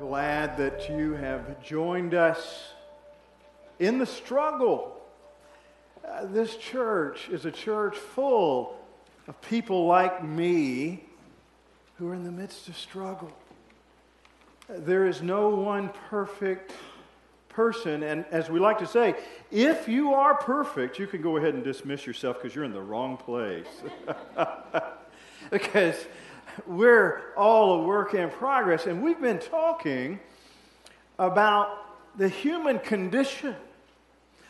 glad that you have joined us in the struggle. Uh, this church is a church full of people like me who are in the midst of struggle. There is no one perfect person. And as we like to say, if you are perfect, you can go ahead and dismiss yourself because you're in the wrong place. because we're all a work in progress. And we've been talking about the human condition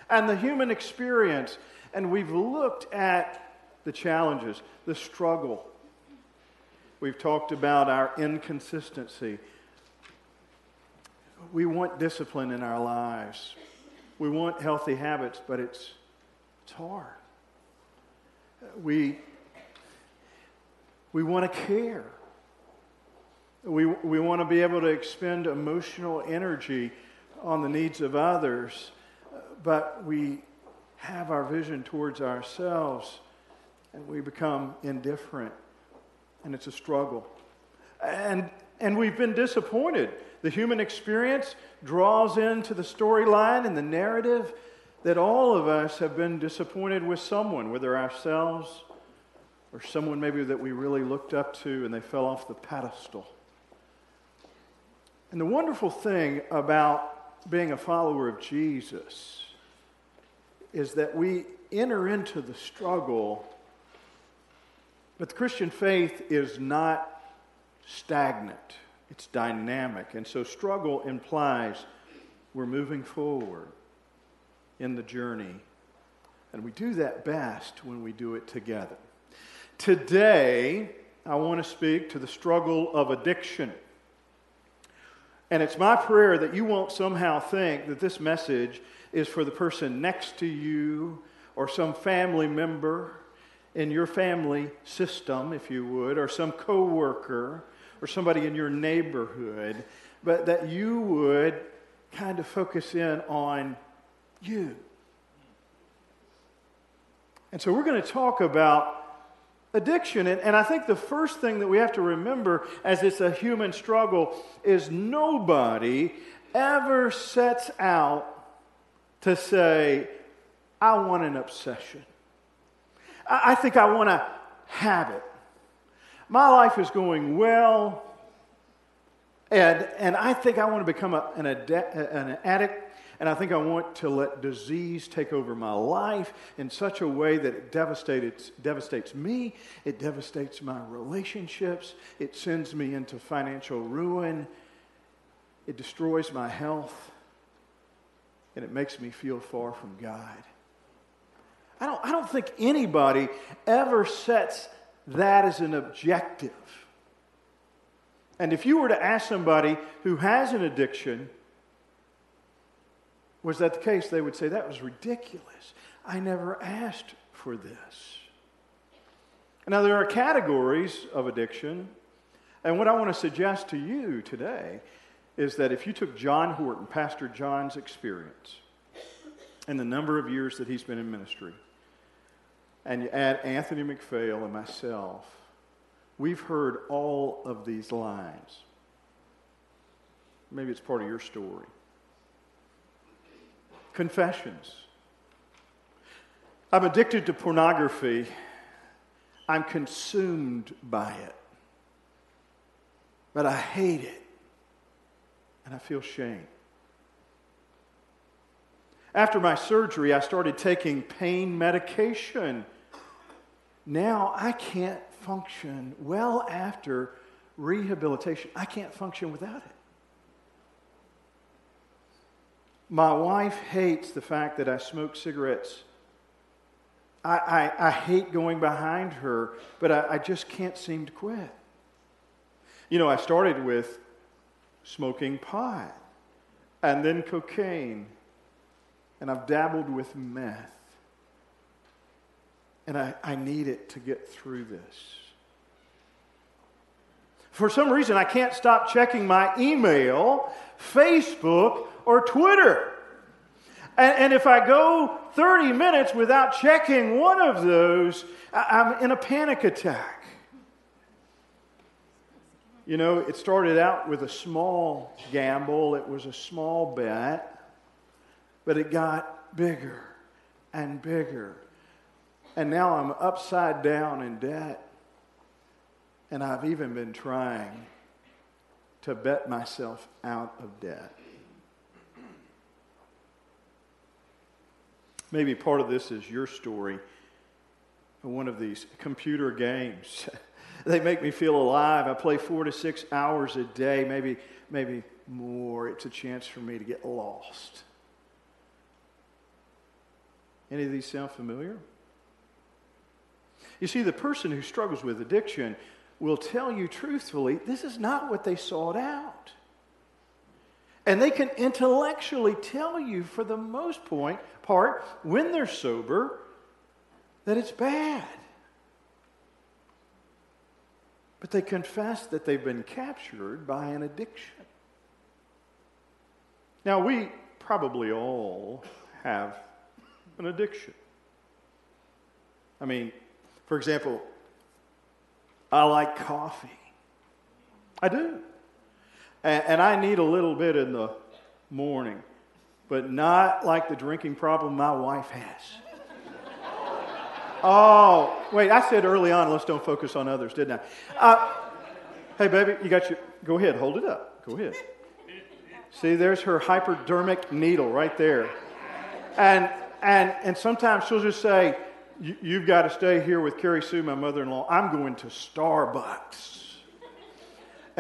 and the human experience. And we've looked at the challenges, the struggle. We've talked about our inconsistency. We want discipline in our lives. We want healthy habits, but it's, it's hard. We we want to care. We, we want to be able to expend emotional energy on the needs of others, but we have our vision towards ourselves and we become indifferent, and it's a struggle. And, and we've been disappointed. The human experience draws into the storyline and the narrative that all of us have been disappointed with someone, whether ourselves or someone maybe that we really looked up to and they fell off the pedestal. And the wonderful thing about being a follower of Jesus is that we enter into the struggle, but the Christian faith is not stagnant, it's dynamic. And so, struggle implies we're moving forward in the journey. And we do that best when we do it together. Today, I want to speak to the struggle of addiction. And it's my prayer that you won't somehow think that this message is for the person next to you or some family member in your family system, if you would, or some coworker or somebody in your neighborhood, but that you would kind of focus in on you. And so we're going to talk about addiction. And, and I think the first thing that we have to remember as it's a human struggle is nobody ever sets out to say, I want an obsession. I, I think I want to have it. My life is going well, and, and I think I want to become a, an, ade- an addict and I think I want to let disease take over my life in such a way that it devastates, devastates me, it devastates my relationships, it sends me into financial ruin, it destroys my health, and it makes me feel far from God. I don't, I don't think anybody ever sets that as an objective. And if you were to ask somebody who has an addiction, was that the case, they would say, That was ridiculous. I never asked for this. Now, there are categories of addiction, and what I want to suggest to you today is that if you took John Horton, Pastor John's experience, and the number of years that he's been in ministry, and you add Anthony McPhail and myself, we've heard all of these lines. Maybe it's part of your story confessions. I'm addicted to pornography. I'm consumed by it. But I hate it. And I feel shame. After my surgery, I started taking pain medication. Now I can't function well after rehabilitation. I can't function without it. My wife hates the fact that I smoke cigarettes. I, I, I hate going behind her, but I, I just can't seem to quit. You know, I started with smoking pot and then cocaine, and I've dabbled with meth. And I, I need it to get through this. For some reason, I can't stop checking my email, Facebook, or Twitter. And, and if I go 30 minutes without checking one of those, I'm in a panic attack. You know, it started out with a small gamble, it was a small bet, but it got bigger and bigger. And now I'm upside down in debt. And I've even been trying to bet myself out of debt. Maybe part of this is your story one of these computer games. they make me feel alive. I play four to six hours a day, maybe, maybe more. It's a chance for me to get lost. Any of these sound familiar? You see, the person who struggles with addiction will tell you truthfully this is not what they sought out. And they can intellectually tell you, for the most point, part, when they're sober, that it's bad. But they confess that they've been captured by an addiction. Now, we probably all have an addiction. I mean, for example, I like coffee. I do. And, and, I need a little bit in the morning, but not like the drinking problem my wife has. oh, wait, I said early on, let's don't focus on others, didn't I? Uh, hey, baby, you got your, go ahead, hold it up. Go ahead. See, there's her hypodermic needle right there. And, and, and sometimes she'll just say, You've got to stay here with Carrie Sue, my mother in law. I'm going to Starbucks.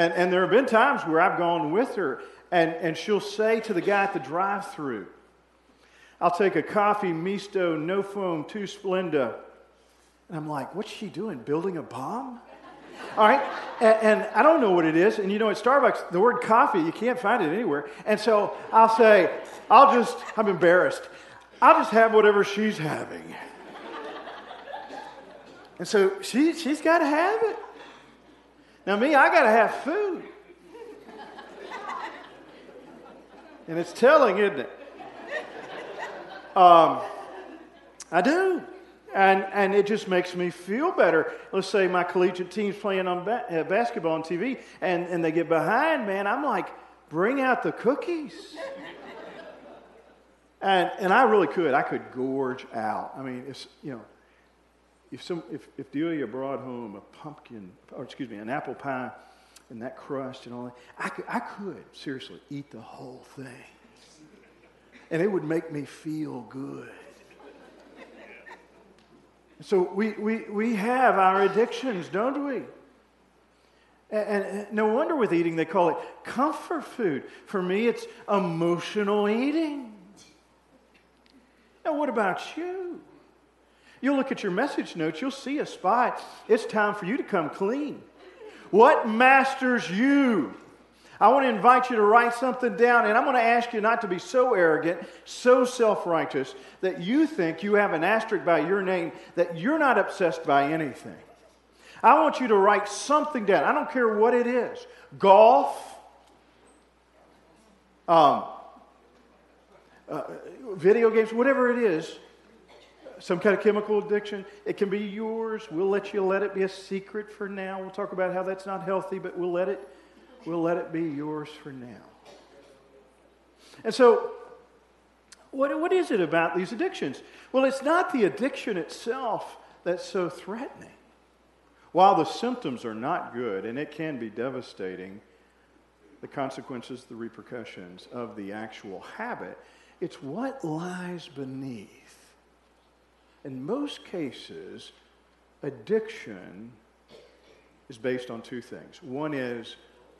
And, and there have been times where I've gone with her, and, and she'll say to the guy at the drive through, I'll take a coffee, misto, no foam, two Splenda. And I'm like, what's she doing? Building a bomb? All right. And, and, I don't know what it is. And you know, at Starbucks, the word coffee, you can't find it anywhere. And so I'll say, I'll just, I'm embarrassed. I'll just have whatever she's having. And so she, she's got to have it. Now, me, I got to have food. And it's telling, isn't it? Um, I do. And, and it just makes me feel better. Let's say my collegiate team's playing on ba- uh, basketball on TV and, and they get behind, man. I'm like, bring out the cookies. and, and I really could. I could gorge out. I mean, it's, you know, if, some, if, if Delia brought home a pumpkin, or excuse me, an apple pie and that crust and all that, I could, I could seriously eat the whole thing. And it would make me feel good. So we, we, we have our addictions, don't we? And, and, no wonder with eating they call it comfort food. For me, it's emotional eating. Now, what about you? You'll look at your message notes, you'll see a spot. It's time for you to come clean. What masters you? I want to invite you to write something down, and I'm going to ask you not to be so arrogant, so self righteous, that you think you have an asterisk by your name, that you're not obsessed by anything. I want you to write something down. I don't care what it is golf, um, uh, video games, whatever it is some kind of chemical addiction. It can be yours. We'll let you let it be a secret for now. We'll talk about how that's not healthy, but we'll let it, we'll let it be yours for now. And so, what, what is it about these addictions? Well, it's not the addiction itself that's so threatening. While the symptoms are not good and it can be devastating, the consequences, the repercussions of the actual habit, it's what lies beneath in most cases, addiction is based on two things. One is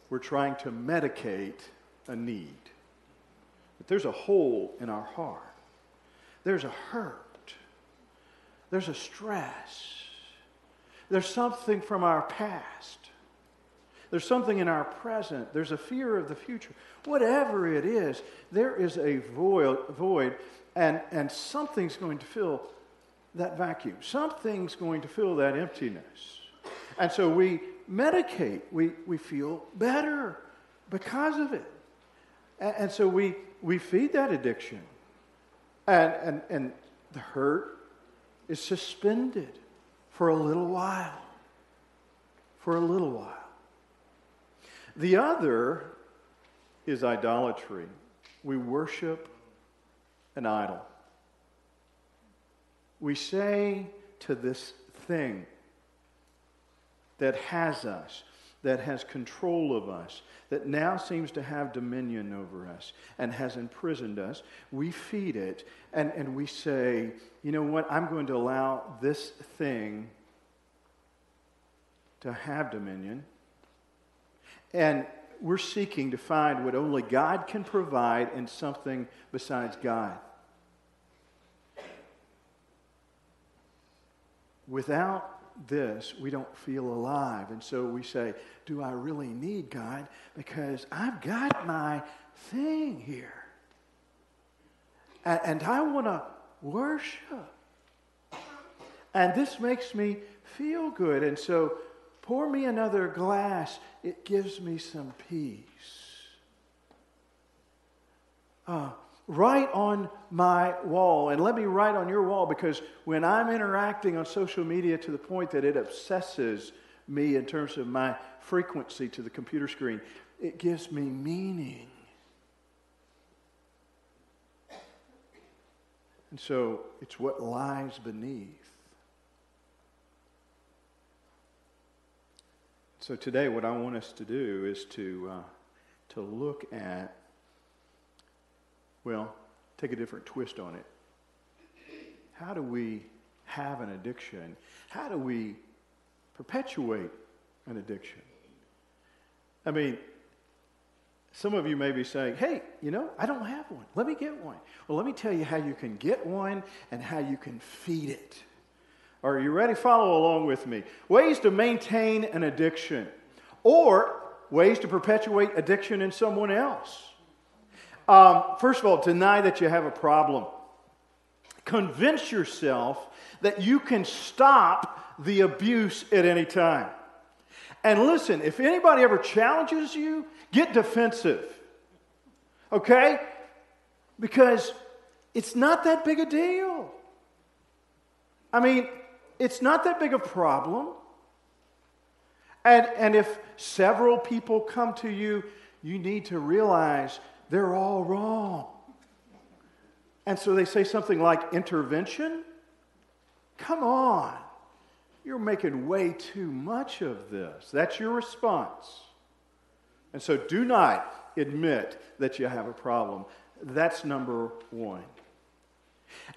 we're trying to medicate a need. But there's a hole in our heart, there's a hurt, there's a stress, there's something from our past. There's something in our present. There's a fear of the future. Whatever it is, there is a void, void and, and something's going to fill that vacuum. Something's going to fill that emptiness. And so we medicate, we, we feel better because of it. And, and so we, we feed that addiction. And, and, and the hurt is suspended for a little while. For a little while. The other is idolatry. We worship an idol. We say to this thing that has us, that has control of us, that now seems to have dominion over us and has imprisoned us, we feed it and, and we say, you know what, I'm going to allow this thing to have dominion. And we're seeking to find what only God can provide in something besides God. Without this, we don't feel alive. And so we say, Do I really need God? Because I've got my thing here. And, and I want to worship. And this makes me feel good. And so pour me another glass. It gives me some peace. Uh, write on my wall and let me write on your wall because when I'm interacting on social media to the point that it obsesses me in terms of my frequency to the computer screen, it gives me meaning. And so it's what lies beneath. So today, what I want us to do is to, uh, to look at well, take a different twist on it. How do we have an addiction? How do we perpetuate an addiction? I mean, some of you may be saying, hey, you know, I don't have one. Let me get one. Well, let me tell you how you can get one and how you can feed it. Are you ready? Follow along with me. Ways to maintain an addiction, or ways to perpetuate addiction in someone else. Um, first of all, deny that you have a problem. Convince yourself that you can stop the abuse at any time. And listen, if anybody ever challenges you, get defensive. Okay? Because it's not that big a deal. I mean, it's not that big a problem. And, and if several people come to you, you need to realize they're all wrong. And so they say something like intervention? Come on. You're making way too much of this. That's your response. And so do not admit that you have a problem. That's number one.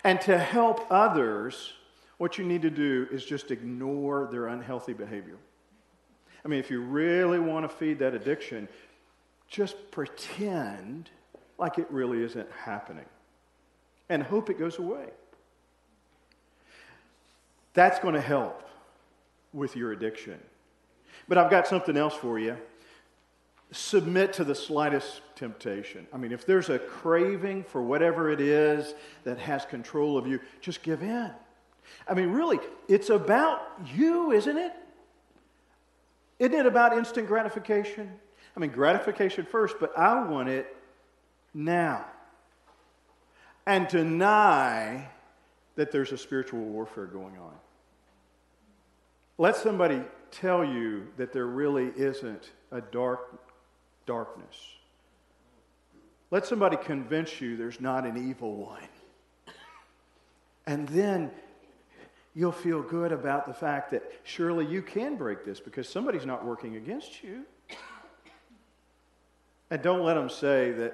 And to help others, what you need to do is just ignore their unhealthy behavior. I mean, if you really want to feed that addiction, just pretend like it really isn't happening and hope it goes away. That's going to help with your addiction. But I've got something else for you. Submit to the slightest temptation. I mean, if there's a craving for whatever it is that has control of you, just give in. I mean, really, it's about you, isn't it? Isn't it about instant gratification? I mean, gratification first, but I want it now. And deny that there's a spiritual warfare going on. Let somebody tell you that there really isn't a dark darkness. Let somebody convince you there's not an evil one. And then you'll feel good about the fact that surely you can break this because somebody's not working against you. And don't let them say that,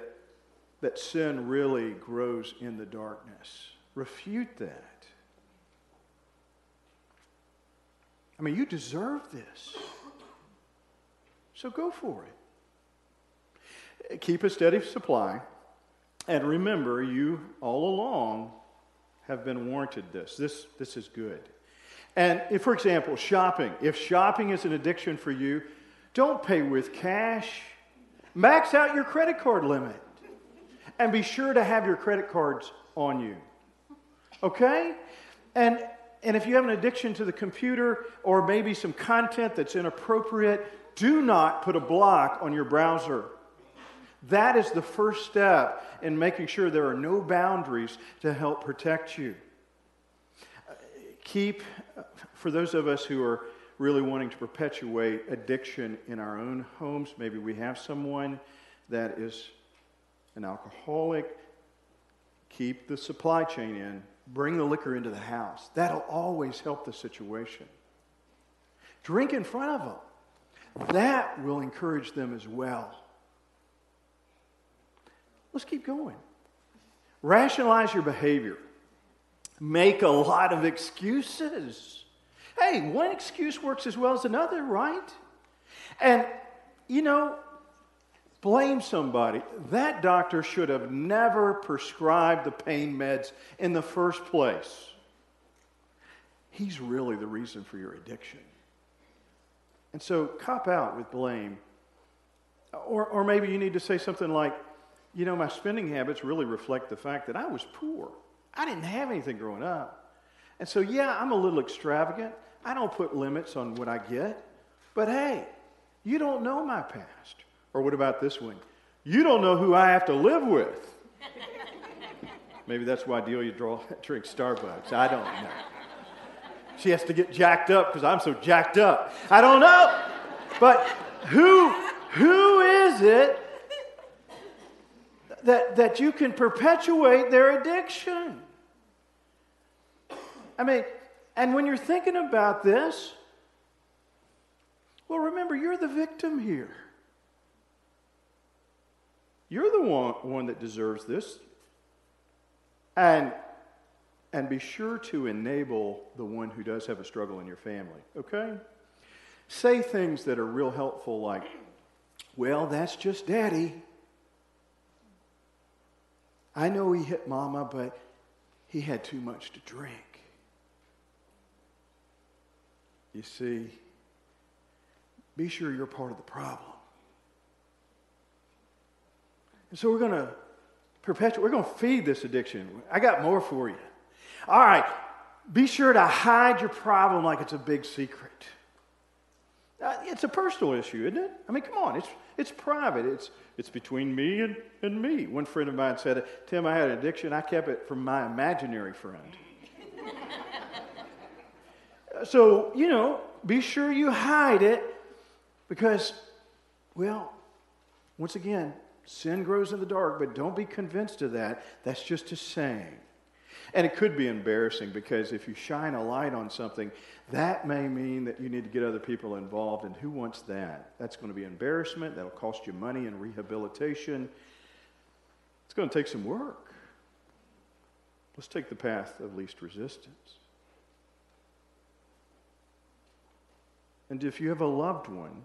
that sin really grows in the darkness. Refute that. I mean, you deserve this. So go for it. Keep a steady supply. And remember, you all along have been warranted this. This, this is good. And if, for example, shopping, if shopping is an addiction for you, don't pay with cash Max out your credit card limit and be sure to have your credit cards on you. Okay? And, and if you have an addiction to the computer or maybe some content that's inappropriate, do not put a block on your browser. That is the first step in making sure there are no boundaries to help protect you. Uh, keep, uh, for those of us who are really wanting to perpetuate addiction in our own homes. Maybe we have someone that is an alcoholic. Keep the supply chain in, bring the liquor into the house. That'll always help the situation. Drink in front of them. That will encourage them as well. Let's keep going. Rationalize your behavior. Make a lot of excuses. Hey, one excuse works as well as another, right? And, you know, blame somebody. That doctor should have never prescribed the pain meds in the first place. He's really the reason for your addiction. And so cop out with blame. Or, or maybe you need to say something like, you know, my spending habits really reflect the fact that I was poor. I didn't have anything growing up. And so, yeah, I'm a little extravagant. I don't put limits on what I get. But hey, you don't know my past. Or what about this one? You don't know who I have to live with. Maybe that's why Delia draw, drinks Starbucks. I don't know. She has to get jacked up because I'm so jacked up. I don't know. But who, who is it that, that you can perpetuate their addiction? I mean, and when you're thinking about this, well, remember, you're the victim here. You're the one, one that deserves this. And, and be sure to enable the one who does have a struggle in your family, okay? Say things that are real helpful, like, well, that's just daddy. I know he hit mama, but he had too much to drink. You see, be sure you're part of the problem. And so we're going to perpetuate, we're going to feed this addiction. I got more for you. All right, be sure to hide your problem like it's a big secret. Uh, it's a personal issue, isn't it? I mean, come on, it's, it's private. It's, it's between me and, and me. One friend of mine said, Tim, I had an addiction. I kept it from my imaginary friend. so, you know, be sure you hide it because, well, once again, Sin grows in the dark, but don't be convinced of that. That's just a saying. And it could be embarrassing because if you shine a light on something, that may mean that you need to get other people involved. And who wants that? That's going to be embarrassment. That'll cost you money and rehabilitation. It's going to take some work. Let's take the path of least resistance. And if you have a loved one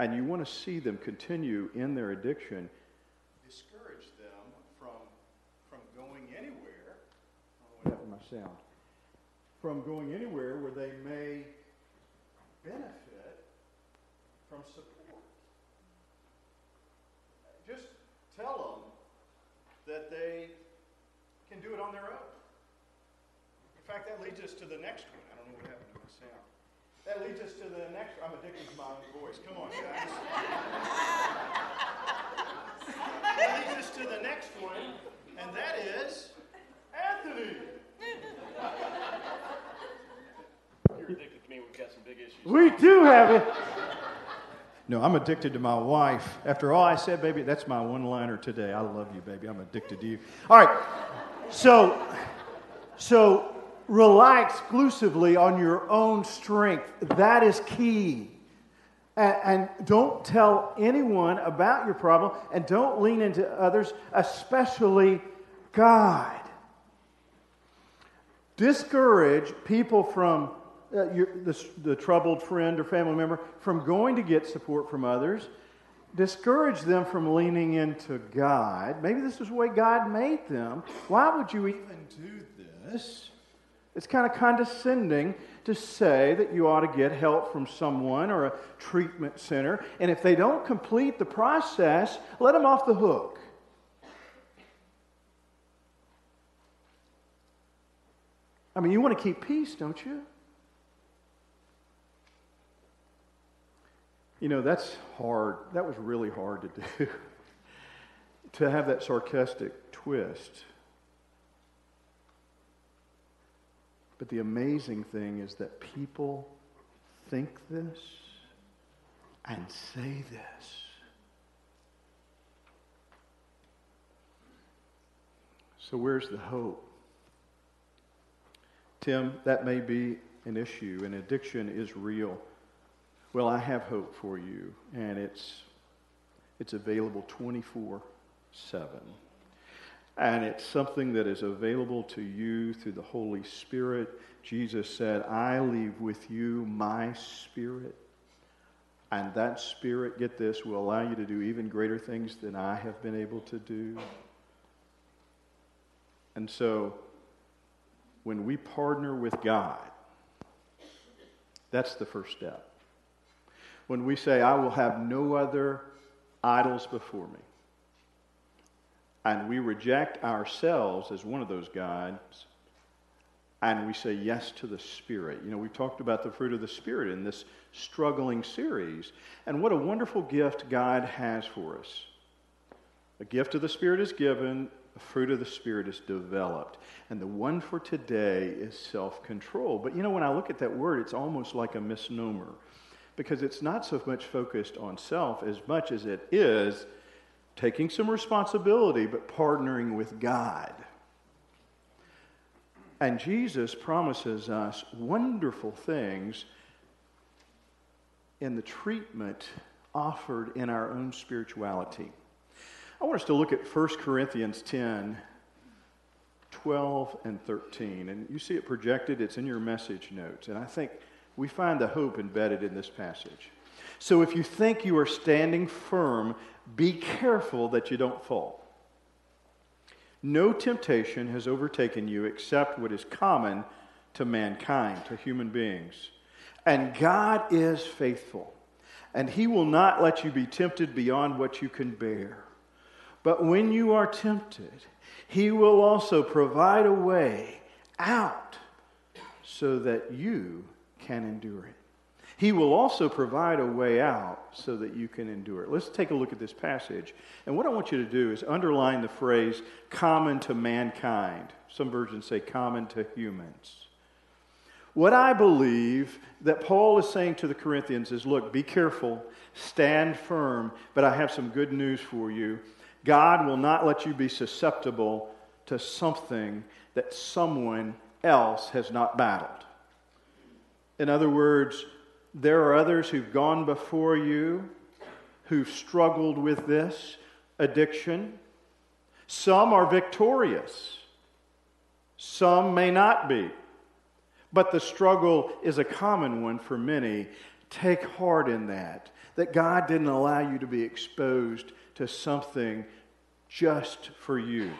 and you want to see them continue in their addiction, discourage them from from going anywhere. That would sound, from going anywhere where they may benefit from support. Just tell them that they can do it on their own. In fact, that leads us to the next one. I don't know what happened to my sound. That leads us to the next. I'm addicted to my own voice. Come on, guys. that leads us to the next one, and that is Anthony. You're addicted to me. We've got some big issues. We do have it. No, I'm addicted to my wife. After all I said, baby, that's my one liner today. I love you, baby. I'm addicted to you. All right. So, so rely exclusively on your own strength. That is key. And, and, don't tell anyone about your problem and don't lean into others, especially God discourage people from uh, your, the, the troubled friend or family member from going to get support from others. Discourage them from leaning into God. Maybe this is the way God made them. Why would you even do this? It's kind of condescending to say that you ought to get help from someone or a treatment center. And if they don't complete the process, let them off the hook. I mean, you want to keep peace, don't you? You know, that's hard. That was really hard to do. to have that sarcastic twist. But the amazing thing is that people think this and say this. So, where's the hope? Tim, that may be an issue, and addiction is real. Well, I have hope for you, and it's, it's available 24 7. And it's something that is available to you through the Holy Spirit. Jesus said, I leave with you my spirit. And that spirit, get this, will allow you to do even greater things than I have been able to do. And so, when we partner with God, that's the first step. When we say, I will have no other idols before me, and we reject ourselves as one of those gods, and we say yes to the Spirit. You know, we've talked about the fruit of the Spirit in this struggling series, and what a wonderful gift God has for us. A gift of the Spirit is given, the fruit of the Spirit is developed. And the one for today is self control. But you know, when I look at that word, it's almost like a misnomer because it's not so much focused on self as much as it is taking some responsibility but partnering with God. And Jesus promises us wonderful things in the treatment offered in our own spirituality. I want us to look at 1 Corinthians 10 12 and 13. And you see it projected, it's in your message notes. And I think we find the hope embedded in this passage. So if you think you are standing firm, be careful that you don't fall. No temptation has overtaken you except what is common to mankind, to human beings. And God is faithful, and He will not let you be tempted beyond what you can bear. But when you are tempted, He will also provide a way out so that you can endure it. He will also provide a way out so that you can endure it. Let's take a look at this passage. And what I want you to do is underline the phrase common to mankind. Some versions say common to humans. What I believe that Paul is saying to the Corinthians is look, be careful, stand firm, but I have some good news for you. God will not let you be susceptible to something that someone else has not battled. In other words, there are others who've gone before you who've struggled with this addiction. Some are victorious, some may not be. But the struggle is a common one for many. Take heart in that, that God didn't allow you to be exposed to something just for you,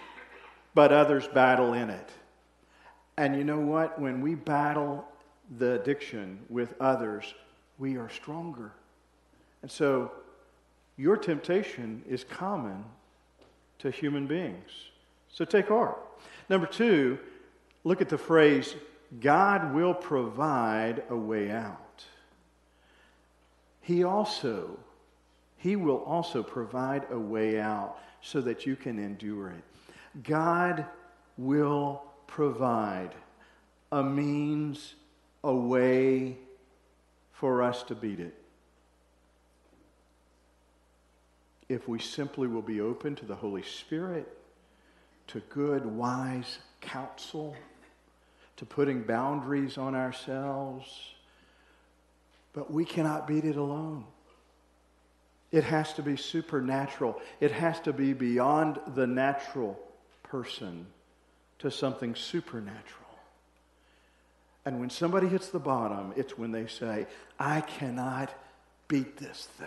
but others battle in it. And you know what? When we battle the addiction with others, we are stronger. And so your temptation is common to human beings. So take heart. Number two, look at the phrase God will provide a way out. He also, He will also provide a way out so that you can endure it. God will provide a means, a way for us to beat it. If we simply will be open to the Holy Spirit, to good, wise counsel, to putting boundaries on ourselves, but we cannot beat it alone. It has to be supernatural. It has to be beyond the natural person to something supernatural. And when somebody hits the bottom, it's when they say, I cannot beat this thing.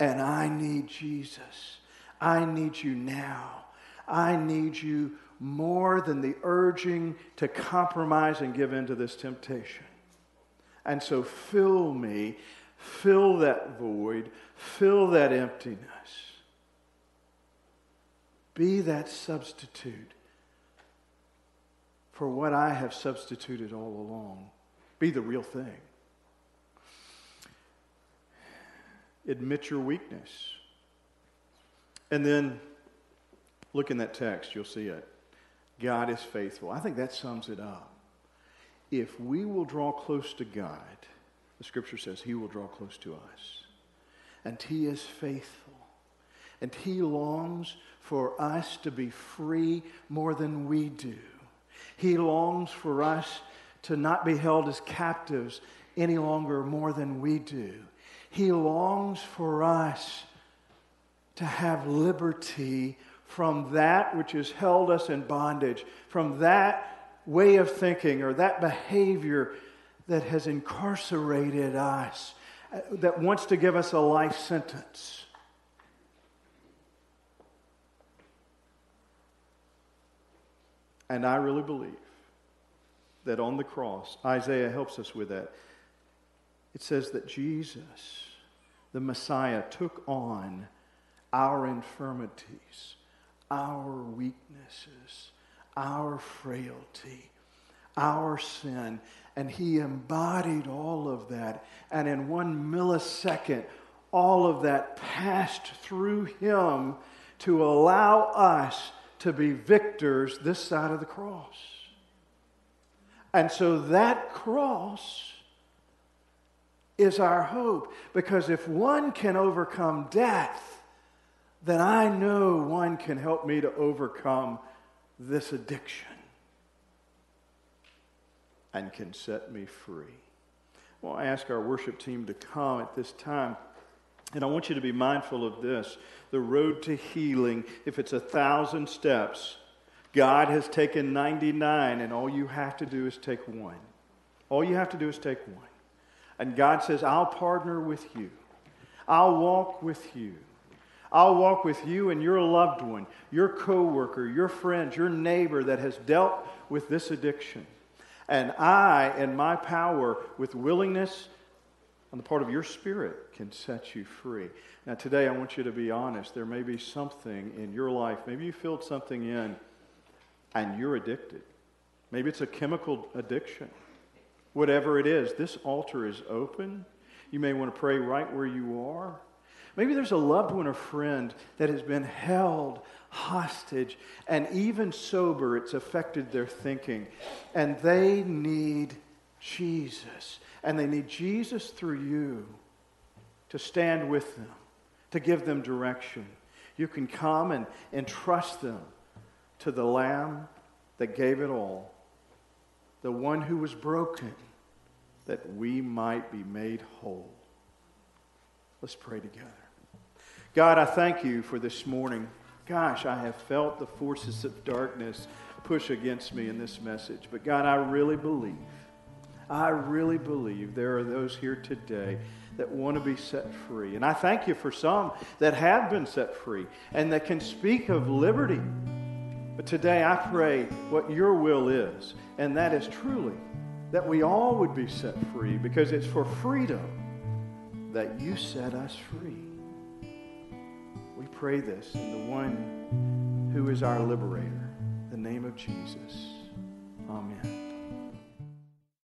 And I need Jesus. I need you now. I need you more than the urging to compromise and give in to this temptation. And so fill me Fill that void, fill that emptiness. Be that substitute for what I have substituted all along. Be the real thing. Admit your weakness. And then look in that text, you'll see it. God is faithful. I think that sums it up. If we will draw close to God, the scripture says he will draw close to us. And he is faithful. And he longs for us to be free more than we do. He longs for us to not be held as captives any longer more than we do. He longs for us to have liberty from that which has held us in bondage, from that way of thinking or that behavior that has incarcerated us, uh, that wants to give us a life sentence. And I really believe that on the cross, Isaiah helps us with that. It says that Jesus, the Messiah, took on our infirmities, our weaknesses, our frailty, our sin, and he embodied all of that. And in one millisecond, all of that passed through him to allow us to be victors this side of the cross. And so that cross is our hope. Because if one can overcome death, then I know one can help me to overcome this addiction and can set me free. Well, I ask our worship team to come at this time. And I want you to be mindful of this. The road to healing, if it's a thousand steps, God has taken 99, and all you have to do is take one. All you have to do is take one. And God says, I'll partner with you. I'll walk with you. I'll walk with you and your loved one, your coworker, your friend, your neighbor that has dealt with this addiction. And I, in my power, with willingness on the part of your spirit, can set you free. Now, today, I want you to be honest. There may be something in your life, maybe you filled something in and you're addicted. Maybe it's a chemical addiction. Whatever it is, this altar is open. You may want to pray right where you are. Maybe there's a loved one or friend that has been held hostage, and even sober, it's affected their thinking. And they need Jesus. And they need Jesus through you to stand with them, to give them direction. You can come and entrust them to the Lamb that gave it all, the one who was broken that we might be made whole. Let's pray together. God, I thank you for this morning. Gosh, I have felt the forces of darkness push against me in this message. But God, I really believe, I really believe there are those here today that want to be set free. And I thank you for some that have been set free and that can speak of liberty. But today I pray what your will is, and that is truly that we all would be set free because it's for freedom that you set us free. We pray this in the one who is our liberator, the name of Jesus. Amen.